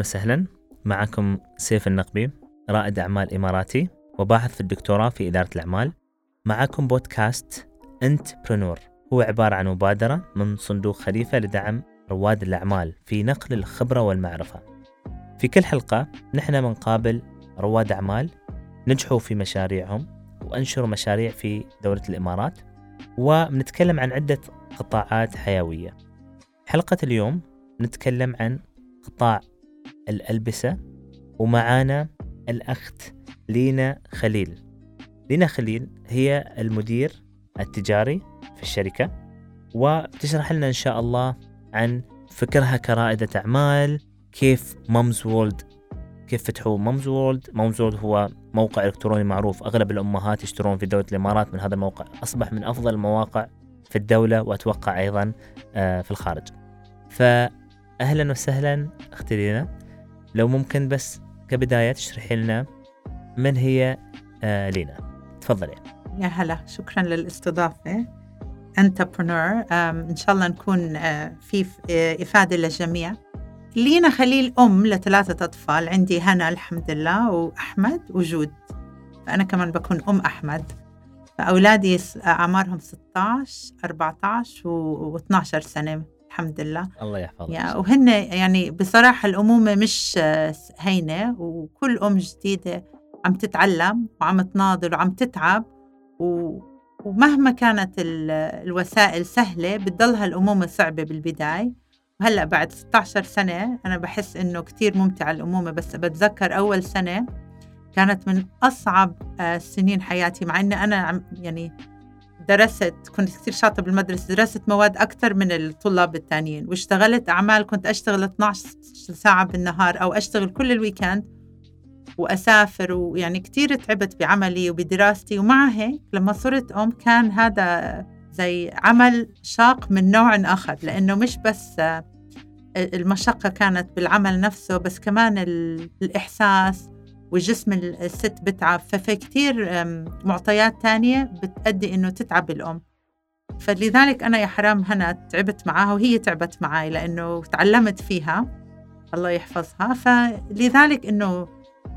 أهلا وسهلا. معكم سيف النقبي رائد أعمال إماراتي وباحث في الدكتوراه في إدارة الأعمال. معكم بودكاست أنت برنور هو عبارة عن مبادرة من صندوق خليفة لدعم رواد الأعمال في نقل الخبرة والمعرفة. في كل حلقة نحن بنقابل رواد أعمال نجحوا في مشاريعهم وأنشروا مشاريع في دولة الإمارات وبنتكلم عن عدة قطاعات حيوية. حلقة اليوم نتكلم عن قطاع الألبسة ومعانا الأخت لينا خليل. لينا خليل هي المدير التجاري في الشركة وبتشرح لنا إن شاء الله عن فكرها كرائدة أعمال كيف Mumzworld كيف فتحوا Mumzworld. Mumzworld هو موقع إلكتروني معروف أغلب الأمهات يشترون في دولة الإمارات من هذا الموقع. أصبح من أفضل المواقع في الدولة وأتوقع أيضا آه، في الخارج. فأهلا وسهلا أختي لينا. لو ممكن بس كبداية تشرحي لنا من هي آه، لينا. تفضلي. يا هلا شكرا للاستضافة. انتربرنور إن شاء الله نكون آه، في آه، إفادة للجميع. لينا خليل أم لثلاثة أطفال. عندي هنا الحمد لله وأحمد وجود. فأنا كمان بكون أم أحمد. فأولادي أعمارهم 16 14 و12 سنة. الحمد لله. الله يحفظك. يا وهن يعني بصراحة الأمومة مش آه، هينة وكل أم جديدة عم تتعلم وعم تناضل وعم تتعب و ومهما كانت الوسائل سهلة بتضلها الأمومة صعبة بالبداية. وهلأ بعد 16 سنة أنا بحس إنه كتير ممتعة الأمومة بس بتذكر أول سنة كانت من أصعب آه، سنين حياتي مع إني أنا يعني درست كنت كثير شاطرة بالمدرسة درست مواد أكثر من الطلاب التانيين واشتغلت أعمال كنت أشتغل 12 ساعة بالنهار أو أشتغل كل الويكند وأسافر ويعني كتير تعبت بعملي وبدراستي ومع هيك لما صرت أم كان هذا زي عمل شاق من نوع آخر لأنه مش بس المشقة كانت بالعمل نفسه بس كمان الإحساس والجسم الست بتعب. ففي كتير معطيات تانية بتأدي إنه تتعب الأم. فلذلك أنا يا حرام هنا تعبت معاها وهي تعبت معي لأنه تعلمت فيها. الله يحفظها. فلذلك إنه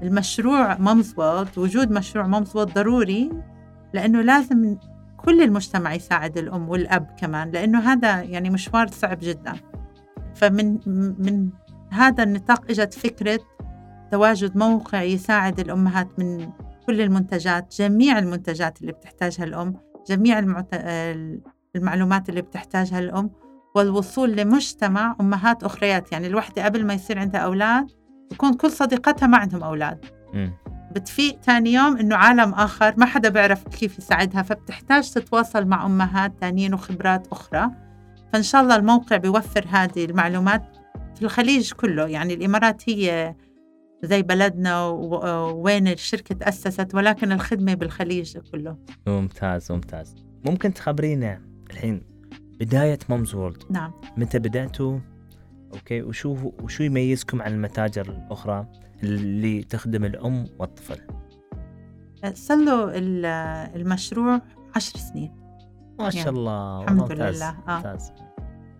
المشروع Mumzworld وجود مشروع Mumzworld ضروري لأنه لازم كل المجتمع يساعد الأم والأب كمان لأنه هذا يعني مشوار صعب جدا. فمن من هذا النطاق إجت فكرة تواجد موقع يساعد الأمهات من كل المنتجات جميع المنتجات اللي بتحتاجها الأم جميع المعت... المعلومات اللي بتحتاجها الأم والوصول لمجتمع أمهات أخريات. يعني الوحدة قبل ما يصير عندها أولاد تكون كل صديقاتها ما عندهم أولاد. بتفيق تاني يوم إنه عالم آخر ما حدا بيعرف كيف يساعدها فبتحتاج تتواصل مع أمهات تانيين وخبرات أخرى. فإن شاء الله الموقع بيوفر هذه المعلومات في الخليج كله. يعني الإمارات هي زي بلدنا وين الشركة تأسست ولكن الخدمة بالخليج كله. ممتاز ممتاز. ممكن تخبرينا الحين بداية Mumzworld نعم. متى بدأتوا؟ okay وشو وشو يميزكم عن المتاجر الأخرى اللي تخدم الأم والطفل؟ صار له المشروع عشر سنين. ما شاء يعني الله الحمد ممتاز. لله. آه. ممتاز.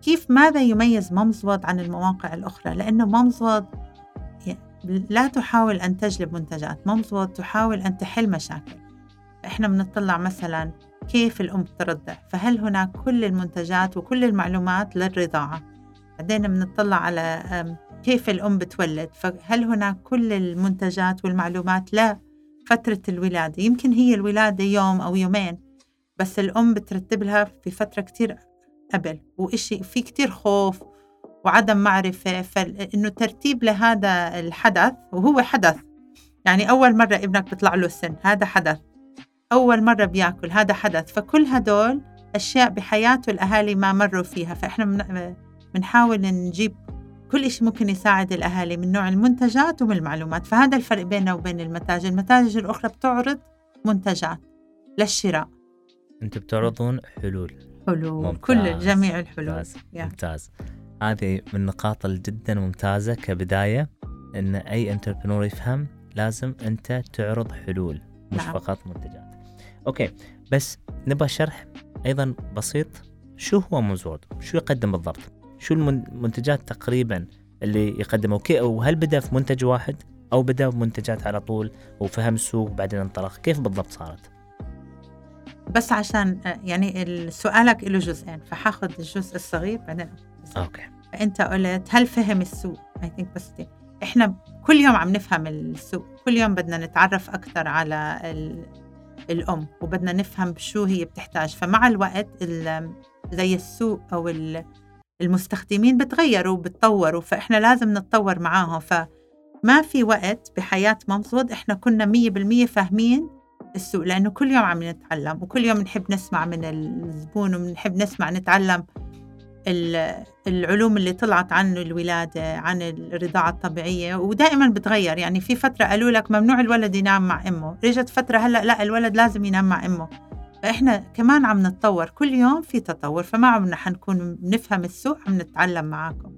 كيف ماذا يميز مامزود عن المواقع الأخرى؟ لأنه مامزود لا تحاول أن تجلب منتجات. مامزود تحاول أن تحل مشاكل. إحنا بنطلع مثلا كيف الأم ترضع فهل هناك كل المنتجات وكل المعلومات للرضاعة؟ بعدين بنطلع على كيف الأم بتولد. فهل هناك كل المنتجات والمعلومات لا فترة الولادة؟ يمكن هي الولادة يوم أو يومين بس الأم بترتب لها في فترة كتير قبل. وإشي في كتير خوف وعدم معرفة فإنه ترتيب لهذا الحدث وهو حدث. يعني أول مرة ابنك بيطلع له سن هذا حدث. أول مرة بياكل هذا حدث. فكل هدول أشياء بحياته الأهالي ما مروا فيها. فإحنا بنحاول نجيب كل شيء ممكن يساعد الأهالي من نوع المنتجات ومن المعلومات. فهذا الفرق بيننا وبين المتاجر. المتاجر الأخرى بتعرض منتجات للشراء. أنتم بتعرضون حلول. حلول. ممتاز. كل جميع الحلول. ممتاز. ممتاز. هذه من النقاط جدا ممتازة كبداية أن أي entrepreneur يفهم لازم أنت تعرض حلول مش نعم. فقط منتجات. okay بس نبغى شرح أيضا بسيط شو هو Mumzworld؟ شو يقدم بالضبط؟ شو المنتجات تقريبا اللي يقدمه؟ وكي- وهل بدأ في منتج واحد أو بدأ بمنتجات على طول وفهم السوق بعدين انطلق؟ كيف بالضبط صارت؟ بس عشان آه، يعني ال- سؤالك له جزئين فحاخذ الجزء الصغير بعدين okay. انت قلت هل فهم السوق؟ I think بس دي. إحنا كل يوم عم نفهم السوق. كل يوم بدنا نتعرف أكثر على ال... الأم وبدنا نفهم شو هي بتحتاج. فمع الوقت ال... زي السوق أو ال... المستخدمين بتغيروا وبتطوروا فإحنا لازم نتطور معاهم. فما في وقت بحياة Mumzworld إحنا كنا مية بالمية فاهمين السوق لأنه كل يوم عم نتعلم وكل يوم نحب نسمع من الزبون ونحب نسمع نتعلم العلوم اللي طلعت عن الولادة عن الرضاعة الطبيعية ودائما بتغير. يعني في فترة قالوا لك ممنوع الولد ينام مع أمه. رجت فترة هلأ لا الولد لازم ينام مع أمه. فإحنا كمان عم نتطور. كل يوم في تطور. فما عمرنا حنكون بنفهم السوق عم نتعلم معاكم.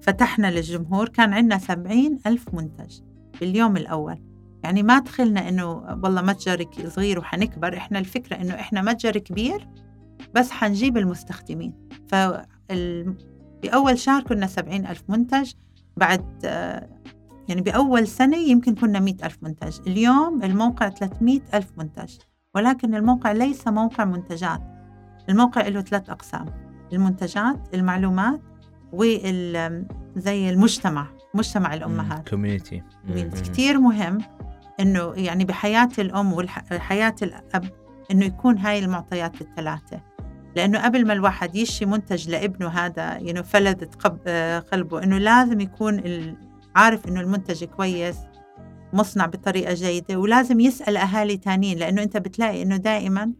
فتحنا للجمهور. كان عندنا سبعين ألف منتج باليوم الأول. يعني ما دخلنا إنه والله متجر صغير وحنكبر. إحنا الفكرة إنه إحنا متجر كبير بس حنجيب المستخدمين. ف بأول شهر كنا سبعين ألف منتج بعد يعني بأول سنة يمكن كنا مئة ألف منتج. اليوم الموقع 300 ألف منتج ولكن الموقع ليس موقع منتجات. الموقع له ثلاث أقسام المنتجات المعلومات وال زي المجتمع مجتمع الأمهات. كوميونتي كثير مهم إنه يعني بحياة الأم وحياه الأب إنه يكون هاي المعطيات الثلاثة. لأنه قبل ما الواحد يشي منتج لابنه هذا يعني فلذت آه، قلبه إنه لازم يكون عارف إنه المنتج كويس مصنع بطريقة جيدة ولازم يسأل أهالي تانيين لأنه أنت بتلاقي إنه دائما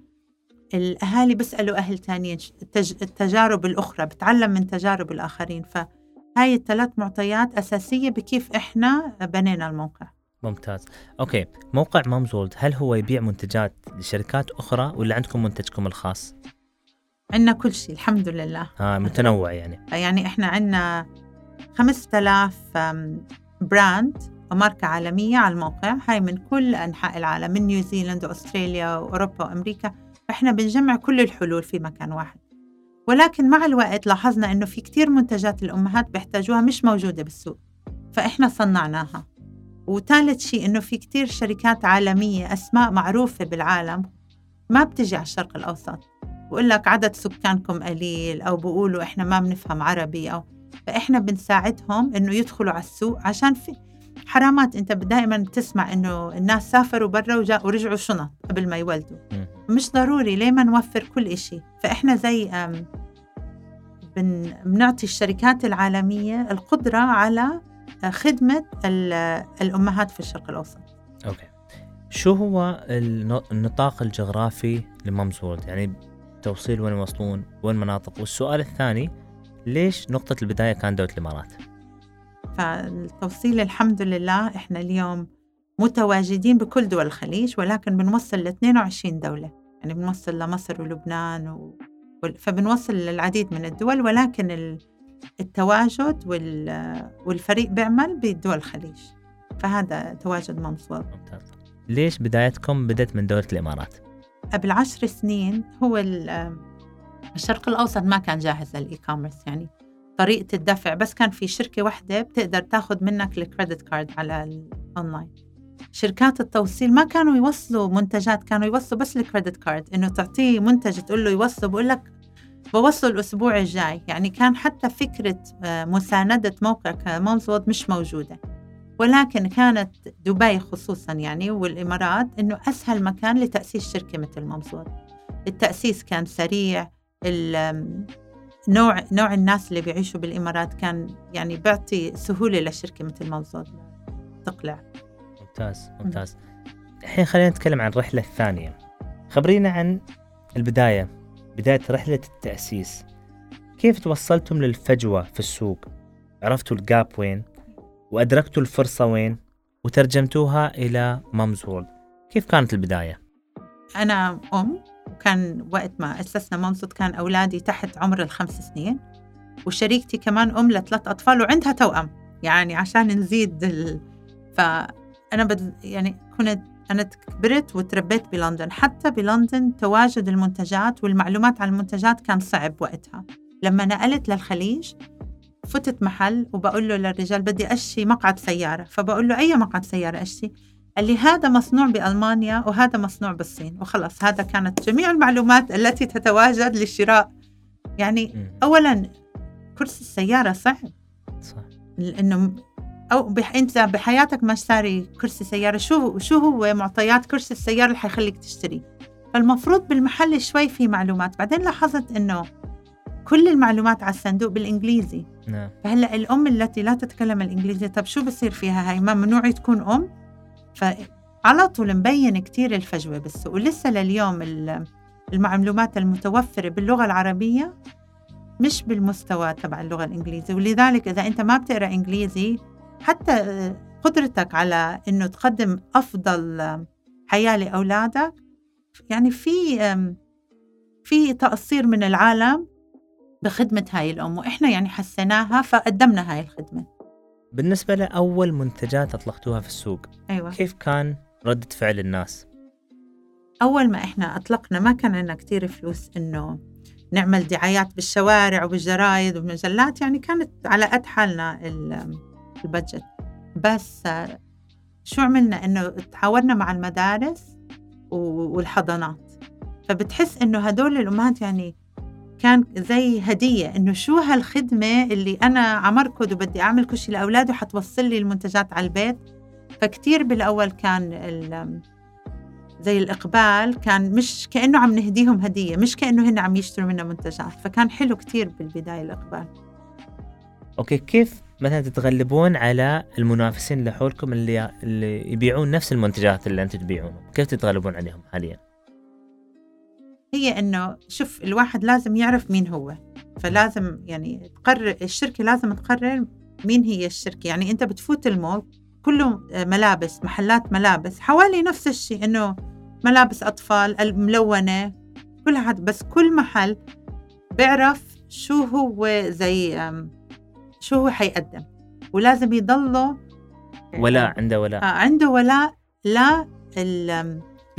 الأهالي بيسألوا أهل تانيين التجارب الأخرى بتعلم من تجارب الآخرين. فهاي الثلاث معطيات أساسية بكيف إحنا بنينا الموقع. ممتاز. okay موقع Mumzworld هل هو يبيع منتجات لشركات أخرى ولا عندكم منتجكم الخاص؟ عندنا كل شيء الحمد لله. ها متنوع يعني. يعني إحنا عندنا 5000 أم، brand وماركة عالمية على الموقع. هاي من كل أنحاء العالم من نيوزيلند وأستراليا وأوروبا وأمريكا فإحنا بنجمع كل الحلول في مكان واحد. ولكن مع الوقت لاحظنا إنه في كتير منتجات الأمهات بيحتاجوها مش موجودة بالسوق. فإحنا صنعناها. وثالث شيء إنه في كتير شركات عالمية أسماء معروفة بالعالم ما بتجي على الشرق الأوسط. بقول لك عدد سكانكم قليل أو بقولوا إحنا ما بنفهم عربي أو فإحنا بنساعدهم إنه يدخلوا على السوق عشان في حرامات أنت دائما بتسمع إنه الناس سافروا برا وجا ورجعوا شنط قبل ما يولدوا. مش ضروري ليه ما نوفر كل إشي؟ فإحنا زي بن بنعطي الشركات العالمية القدرة على خدمة ال- الأمهات في الشرق الأوسط. أوكي. شو هو الن- النطاق الجغرافي لمامزولد يعني توصيل وين يوصلون وين مناطق. والسؤال الثاني ليش نقطة البداية كان دولة الإمارات؟ فالتوصيل الحمد لله إحنا اليوم متواجدين بكل دول الخليج ولكن بنوصل ل 22 دولة. يعني بنوصل لمصر ولبنان و... فبنوصل للعديد من الدول ولكن ال- التواجد وال... والفريق بيعمل بدول الخليج. فهذا تواجد منصور. ممتاز. ليش بدايتكم بدت من دولة الإمارات؟ قبل عشر سنين هو ال- الشرق الأوسط ما كان جاهز لل e-commerce يعني طريقة الدفع بس كان في شركة واحدة بتقدر تاخذ منك ال credit card على الأونلاين شركات التوصيل ما كانوا يوصلوا منتجات كانوا يوصلوا بس الكريدت كارد إنه تعطيه منتج تقول له يوصله بقول لك بوصله الأسبوع الجاي. يعني كان حتى فكرة آه، مساندة موقع كموزود مش موجودة. ولكن كانت دبي خصوصا يعني والإمارات إنه أسهل مكان لتأسيس شركة مثل ممزود التأسيس كان سريع نوع نوع الناس اللي بيعيشوا بالإمارات كان يعني بيعطي سهولة لشركة مثل ممزود تقلع. ممتاز ممتاز. الحين خلينا نتكلم عن الرحلة الثانية. خبرينا عن البداية بداية رحلة التأسيس. كيف توصلتم للفجوة في السوق؟ عرفتوا الجاب وين؟ وأدركتوا الفرصة وين؟ وترجمتوها إلى مامز كيف كانت البداية؟ أنا أم وكان وقت ما أسسنا منصد كان أولادي تحت عمر الخمس سنين وشريكتي كمان أم لثلاث أطفال وعندها توأم يعني عشان نزيد ال... فأنا بد... يعني كنت أنا كبرت وتربيت بلندن. حتى بلندن تواجد المنتجات والمعلومات عن المنتجات كان صعب وقتها. لما نقلت للخليج فتت محل وبقول له للرجال بدي أشي مقعد سيارة فبقول له أي مقعد سيارة أشي؟ قال لي هذا مصنوع بألمانيا وهذا مصنوع بالصين وخلص هذا كانت جميع المعلومات التي تتواجد للشراء. يعني. أولا كرسي السيارة صعب. صح. لأنه أو بح... أنت بحياتك ما اشتري كرسي سيارة شو شو هو معطيات كرسي السيارة اللي حيخليك تشتري؟ فالمفروض بالمحل شوي في معلومات. بعدين لاحظت إنه كل المعلومات على الصندوق بالإنجليزي. نعم. فهلا الأم التي لا تتكلم الإنجليزي طب شو بصير فيها هاي؟ ممنوع تكون أم؟ فعلى طول مبين كتير الفجوة بالسوق. ولسه لليوم ال- المعلومات المتوفرة باللغة العربية مش بالمستوى تبع اللغة الإنجليزية. ولذلك إذا أنت ما بتقرأ إنجليزي حتى قدرتك على إنه تقدم أفضل آه، حياة لأولادك يعني في في تقصير من العالم بخدمة هاي الأم وإحنا يعني حسيناها فقدمنا هاي الخدمة. بالنسبة لأول منتجات أطلقتوها في السوق أيوة. كيف كان ردة فعل الناس؟ أول ما إحنا أطلقنا ما كان عندنا كتير فلوس إنه نعمل دعايات بالشوارع وبالجرايد وبالمجلات يعني كانت على قد حالنا ال- البادجت بس شو عملنا؟ إنه تعاوننا مع المدارس والحضانات. فبتحس إنه هدول الأمهات يعني كان زي هدية إنه شو هالخدمة اللي أنا عمركض وبدي أعمل كل شيء لأولادي وحتوصل لي المنتجات على البيت. فكتير بالأول كان زي الإقبال كان مش كأنه عم نهديهم هدية مش كأنه هن عم يشتروا منا منتجات فكان حلو كتير بالبداية الإقبال. أوكي كيف مثلا تتغلبون على المنافسين اللي حولكم اللي اللي يبيعون نفس المنتجات اللي أنتم تبيعونها كيف تتغلبون عليهم حاليا؟ هي إنه شوف الواحد لازم يعرف مين هو. فلازم يعني تقرر الشركة لازم تقرر مين هي الشركة. يعني أنت بتفوت المول كله ملابس محلات ملابس حوالي نفس الشيء إنه ملابس أطفال الملونة كل هذا بس كل محل بيعرف شو هو زي شو هو حيقدم. ولازم يضله ولا عنده آه، ولا عنده ولاء لا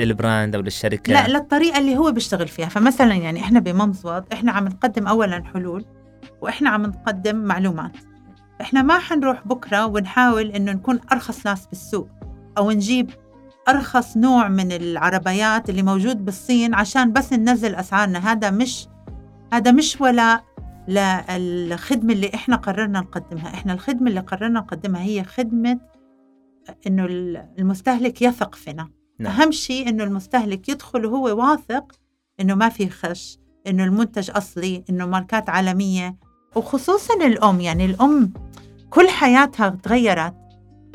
للبراند أو للشركة؟ لا للطريقة اللي هو بيشتغل فيها. فمثلا يعني إحنا بممزوط إحنا عم نقدم اولا حلول وإحنا عم نقدم معلومات. إحنا ما حنروح بكرة ونحاول إنه نكون أرخص ناس بالسوق أو نجيب أرخص نوع من العربيات اللي موجود بالصين عشان بس ننزل أسعارنا. هذا مش هذا مش ولاء للخدمة اللي إحنا قررنا نقدمها. إحنا الخدمة اللي قررنا نقدمها هي خدمة إنه المستهلك يثق فينا. نعم. أهم شيء إنه المستهلك يدخل وهو واثق إنه ما في خش إنه المنتج أصلي إنه ماركات عالمية وخصوصا الأم. يعني الأم كل حياتها تغيرت.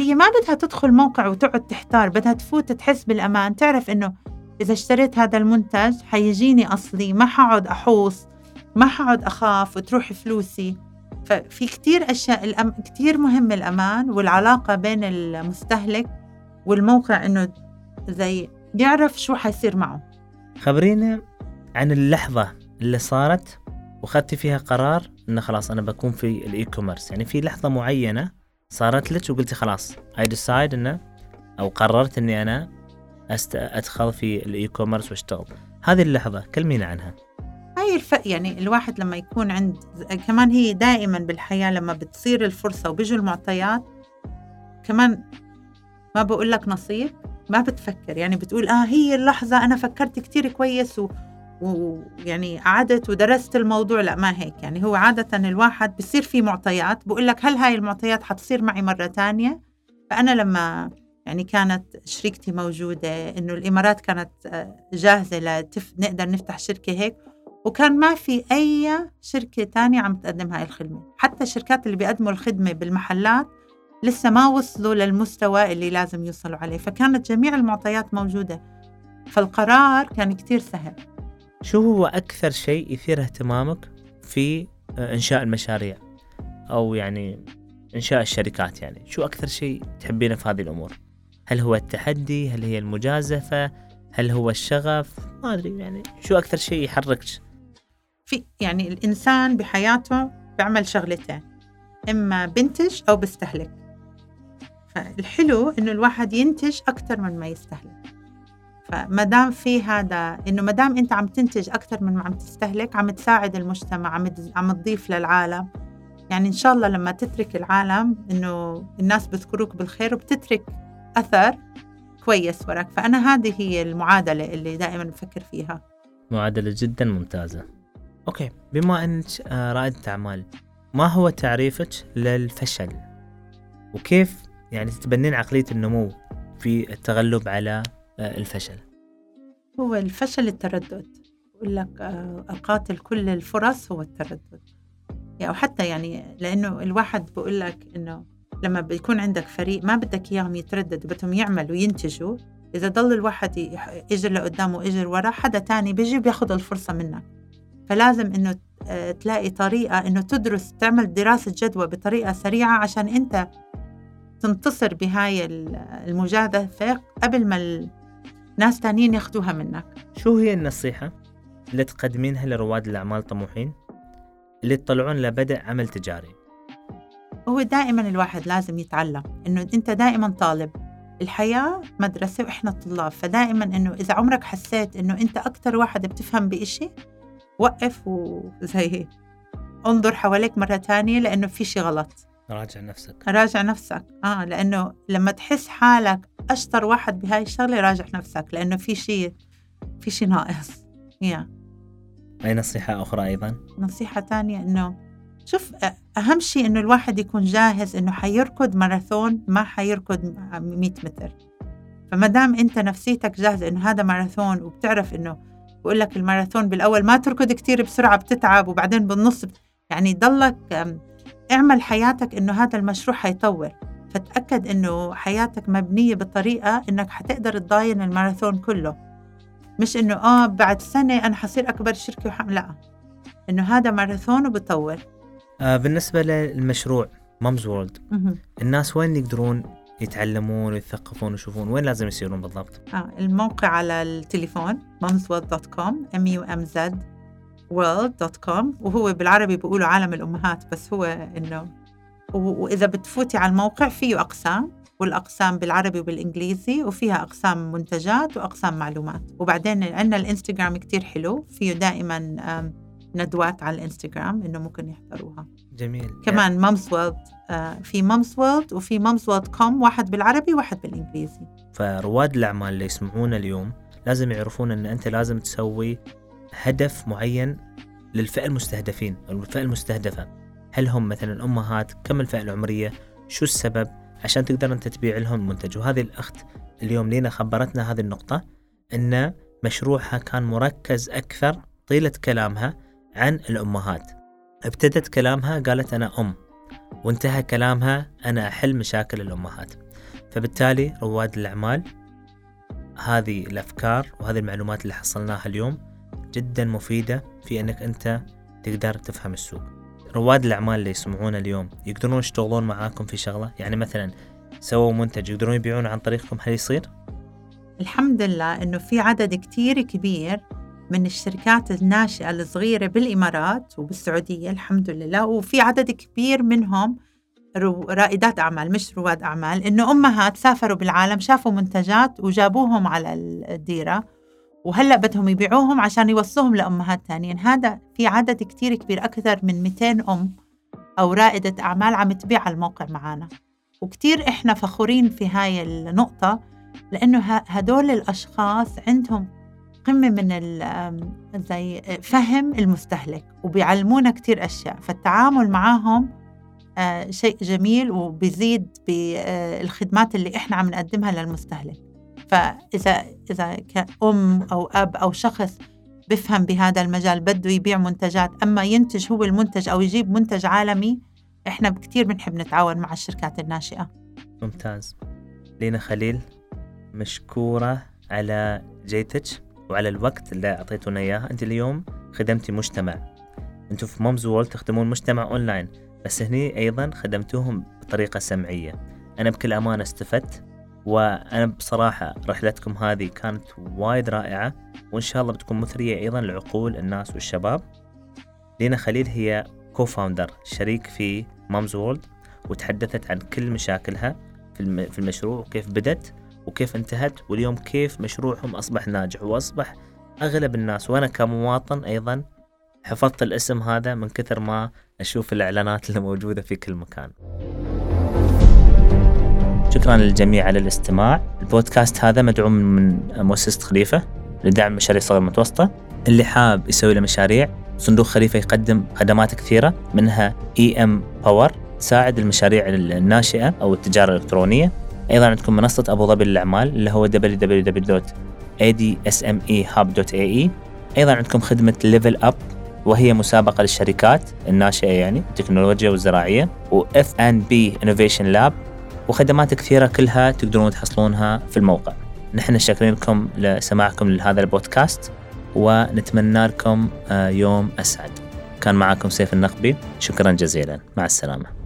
هي ما بدها تدخل موقع وتقعد تحتار بدها تفوت تحس بالأمان. تعرف إنه إذا اشتريت هذا المنتج حيجيني أصلي ما حقعد أحوص ما حقعد أخاف وتروح فلوسي. ففي كتير أشياء الأم... كتير مهم الأمان والعلاقة بين المستهلك والموقع إنه زي يعرف شو حيصير معه. خبرينا عن اللحظة اللي صارت وخدتي فيها قرار انه خلاص أنا بكون في ال e-commerce يعني في لحظة معينة صارت لك وقلتي خلاص I decide إنه أو قررت إني أنا أست... أدخل في ال e-commerce وأشتغل. هذه اللحظة كلمينا عنها. هاي الف... يعني الواحد لما يكون عند كمان هي دائما بالحياة لما بتصير الفرصة وبيجوا المعطيات كمان ما بقول لك نصيب. ما بتفكر. يعني بتقول آه هي اللحظة أنا فكرت كتير كويس و... ويعني قعدت ودرست الموضوع. لا ما هيك. يعني هو عادة الواحد بصير في معطيات. بقول لك هل هاي المعطيات حتصير معي مرة تانية؟ فأنا لما يعني كانت شريكتي موجودة إنه الإمارات كانت آه، جاهزة لتف... نقدر نفتح شركة هيك وكان ما في أي شركة تانية عم تقدم هاي الخدمة. حتى الشركات اللي بيقدموا الخدمة بالمحلات لسه ما وصلوا للمستوى اللي لازم يوصلوا عليه فكانت جميع المعطيات موجودة فالقرار كان كتير سهل. شو هو أكثر شيء يثير اهتمامك في إنشاء المشاريع؟ أو يعني إنشاء الشركات يعني شو أكثر شيء تحبينه في هذه الأمور؟ هل هو التحدي؟ هل هي المجازفة؟ هل هو الشغف؟ ما أدري يعني شو أكثر شيء يحركك في يعني الإنسان بحياته بيعمل شغلتين إما بنتج أو بيستهلك فالحلو إنه الواحد ينتج أكثر من ما يستهلك. فما دام في هذا إنه ما دام أنت عم تنتج أكثر من ما عم تستهلك عم تساعد المجتمع عم عم تضيف للعالم. يعني إن شاء الله لما تترك العالم إنه الناس بذكروك بالخير وبتترك أثر كويس وراك. فأنا هذه هي المعادلة اللي دائما بفكر فيها. معادلة جدا ممتازة. أوكي. بما أنك آه، رائدة أعمال ما هو تعريفك للفشل؟ وكيف يعني تتبنين عقلية النمو في التغلب على آه، الفشل. هو الفشل التردد بقول لك آه، القاتل كل الفرص هو التردد. يعني حتى يعني لأنه الواحد بقول لك إنه لما بيكون عندك فريق ما بدك إياهم يترددوا بدهم يعملوا وينتجوا إذا ضل الواحد يجر لقدام ويجر ورا حدا تاني بيجي بياخد الفرصة منك. فلازم إنه آه، تلاقي طريقة إنه تدرس تعمل دراسة جدوى بطريقة سريعة عشان أنت تنتصر بهاي المجازفة قبل ما الناس تانيين ياخدوها منك. شو هي النصيحة اللي تقدمينها لرواد الأعمال طموحين اللي يطلعون لبدء عمل تجاري؟ هو دائما الواحد لازم يتعلم إنه أنت دائما طالب الحياة مدرسة وإحنا طلاب فدائما إنه إذا عمرك حسيت إنه أنت أكتر واحد بتفهم بإشي وقف وزي انظر حواليك مرة تانية لأنه في شي غلط. راجع نفسك. راجع نفسك. آه لأنه لما تحس حالك أشطر واحد بهاي الشغلة راجع نفسك لأنه في شيء في شيء ناقص. يا. أي نصيحة أخرى أيضا؟ نصيحة ثانية إنه شوف أهم شيء إنه الواحد يكون جاهز إنه حيركض ماراثون ما حيركض 100 متر. فما دام أنت نفسيتك جاهزة إنه هذا ماراثون وبتعرف إنه بقول لك الماراثون بالأول ما تركض كتير بسرعة بتتعب وبعدين بالنص يعني ضلك اعمل حياتك إنه هذا المشروع حيطور فتأكد إنه حياتك مبنية بطريقة إنك حتقدر تضاين الماراثون كله. مش إنه آه بعد سنة أنا حصير أكبر شركة وحم لا. إنه هذا ماراثون وبطور آه بالنسبة للمشروع مامز وورلد الناس وين يقدرون يتعلمون ويثقفون ويشوفون؟ وين لازم يصيرون بالضبط؟ آه الموقع على التليفون momsworld.com m u m z. world.com وهو بالعربي بيقولوا عالم الأمهات بس هو إنه وإذا بتفوتي على الموقع فيه أقسام والأقسام بالعربي وبالإنجليزي وفيها أقسام منتجات وأقسام معلومات. وبعدين عندنا الإنستغرام كتير حلو فيه دائما ندوات على الإنستغرام إنه ممكن يحضروها. جميل. كمان Mumzworld آه، في Mumzworld وفي Mumzworld com واحد بالعربي وواحد بالإنجليزي. فرواد الأعمال اللي يسمعونا اليوم لازم يعرفون أن أنت لازم تسوي هدف معين للفئة المستهدفين أو الفئة المستهدفة. هل هم مثلا أمهات؟ كم الفئة العمرية؟ شو السبب؟ عشان تقدر أنت تبيع لهم المنتج وهذه الأخت اليوم لينا خبرتنا هذه النقطة أن مشروعها كان مركز أكثر طيلة كلامها عن الأمهات. ابتدت كلامها قالت أنا أم وانتهى كلامها أنا أحل مشاكل الأمهات. فبالتالي رواد الأعمال هذه الأفكار وهذه المعلومات اللي حصلناها اليوم جدا مفيدة في أنك أنت تقدر تفهم السوق. رواد الأعمال اللي يسمعونا اليوم يقدرون يشتغلون معاكم في شغلة؟ يعني مثلا سووا منتج يقدرون يبيعون عن طريقكم هل يصير؟ الحمد لله أنه في عدد كتير كبير من الشركات الناشئة الصغيرة بالإمارات وبالسعودية الحمد لله. وفي عدد كبير منهم رائدات أعمال مش رواد أعمال إنه أمهات سافروا بالعالم شافوا منتجات وجابوهم على الديرة. وهلأ بدهم يبيعوهم عشان يوصوهم لأمهات ثانيين هذا في عدد كتير كبير أكثر من 200 أم أو رائدة أعمال عم تبيع على الموقع معنا وكتير إحنا فخورين في هاي النقطة لأنه هدول الأشخاص عندهم قمة من زي فهم المستهلك وبيعلمونا كتير أشياء. فالتعامل معهم آه، شيء جميل وبيزيد بالخدمات اللي إحنا عم نقدمها للمستهلك. فإذا إذا كأم أو أب أو شخص بفهم بهذا المجال بده يبيع منتجات أما ينتج هو المنتج أو يجيب منتج عالمي إحنا كثير بنحب نتعاون مع الشركات الناشئة. ممتاز. لينا خليل مشكورة على جيتك وعلى الوقت اللي أعطيتونا إياه. أنت اليوم خدمتي مجتمع. أنتم في Mumzworld تخدمون مجتمع أونلاين بس هني أيضا خدمتوهم بطريقة سمعية. أنا بكل أمانة استفدت وأنا بصراحة رحلتكم هذه كانت وايد رائعة وإن شاء الله بتكون مثرية أيضا لعقول الناس والشباب. لينا خليل هي co-founder شريك في Mumzworld وتحدثت عن كل مشاكلها في المشروع وكيف بدت وكيف انتهت واليوم كيف مشروعهم أصبح ناجح وأصبح أغلب الناس. وأنا كمواطن أيضا حفظت الاسم هذا من كثر ما أشوف الإعلانات اللي موجودة في كل مكان. شكرا للجميع على الاستماع. البودكاست هذا مدعوم من مؤسسة خليفة لدعم مشاريع صغيرة المتوسطة اللي حاب يسوي له مشاريع صندوق خليفة يقدم خدمات كثيرة منها I Empower تساعد المشاريع الناشئة أو التجارة الإلكترونية. أيضا عندكم منصة أبو ظبي للأعمال اللي هو www.adsmehub.ae أيضا عندكم خدمة Level Up وهي مسابقة للشركات الناشئة يعني التكنولوجيا والزراعية و F&B Innovation Lab. وخدمات كثيرة كلها تقدرون تحصلونها في الموقع. نحن شاكرين لكم لسماعكم لهذا البودكاست ونتمنى لكم يوم أسعد. كان معكم سيف النقبي. شكرا جزيلا. مع السلامة.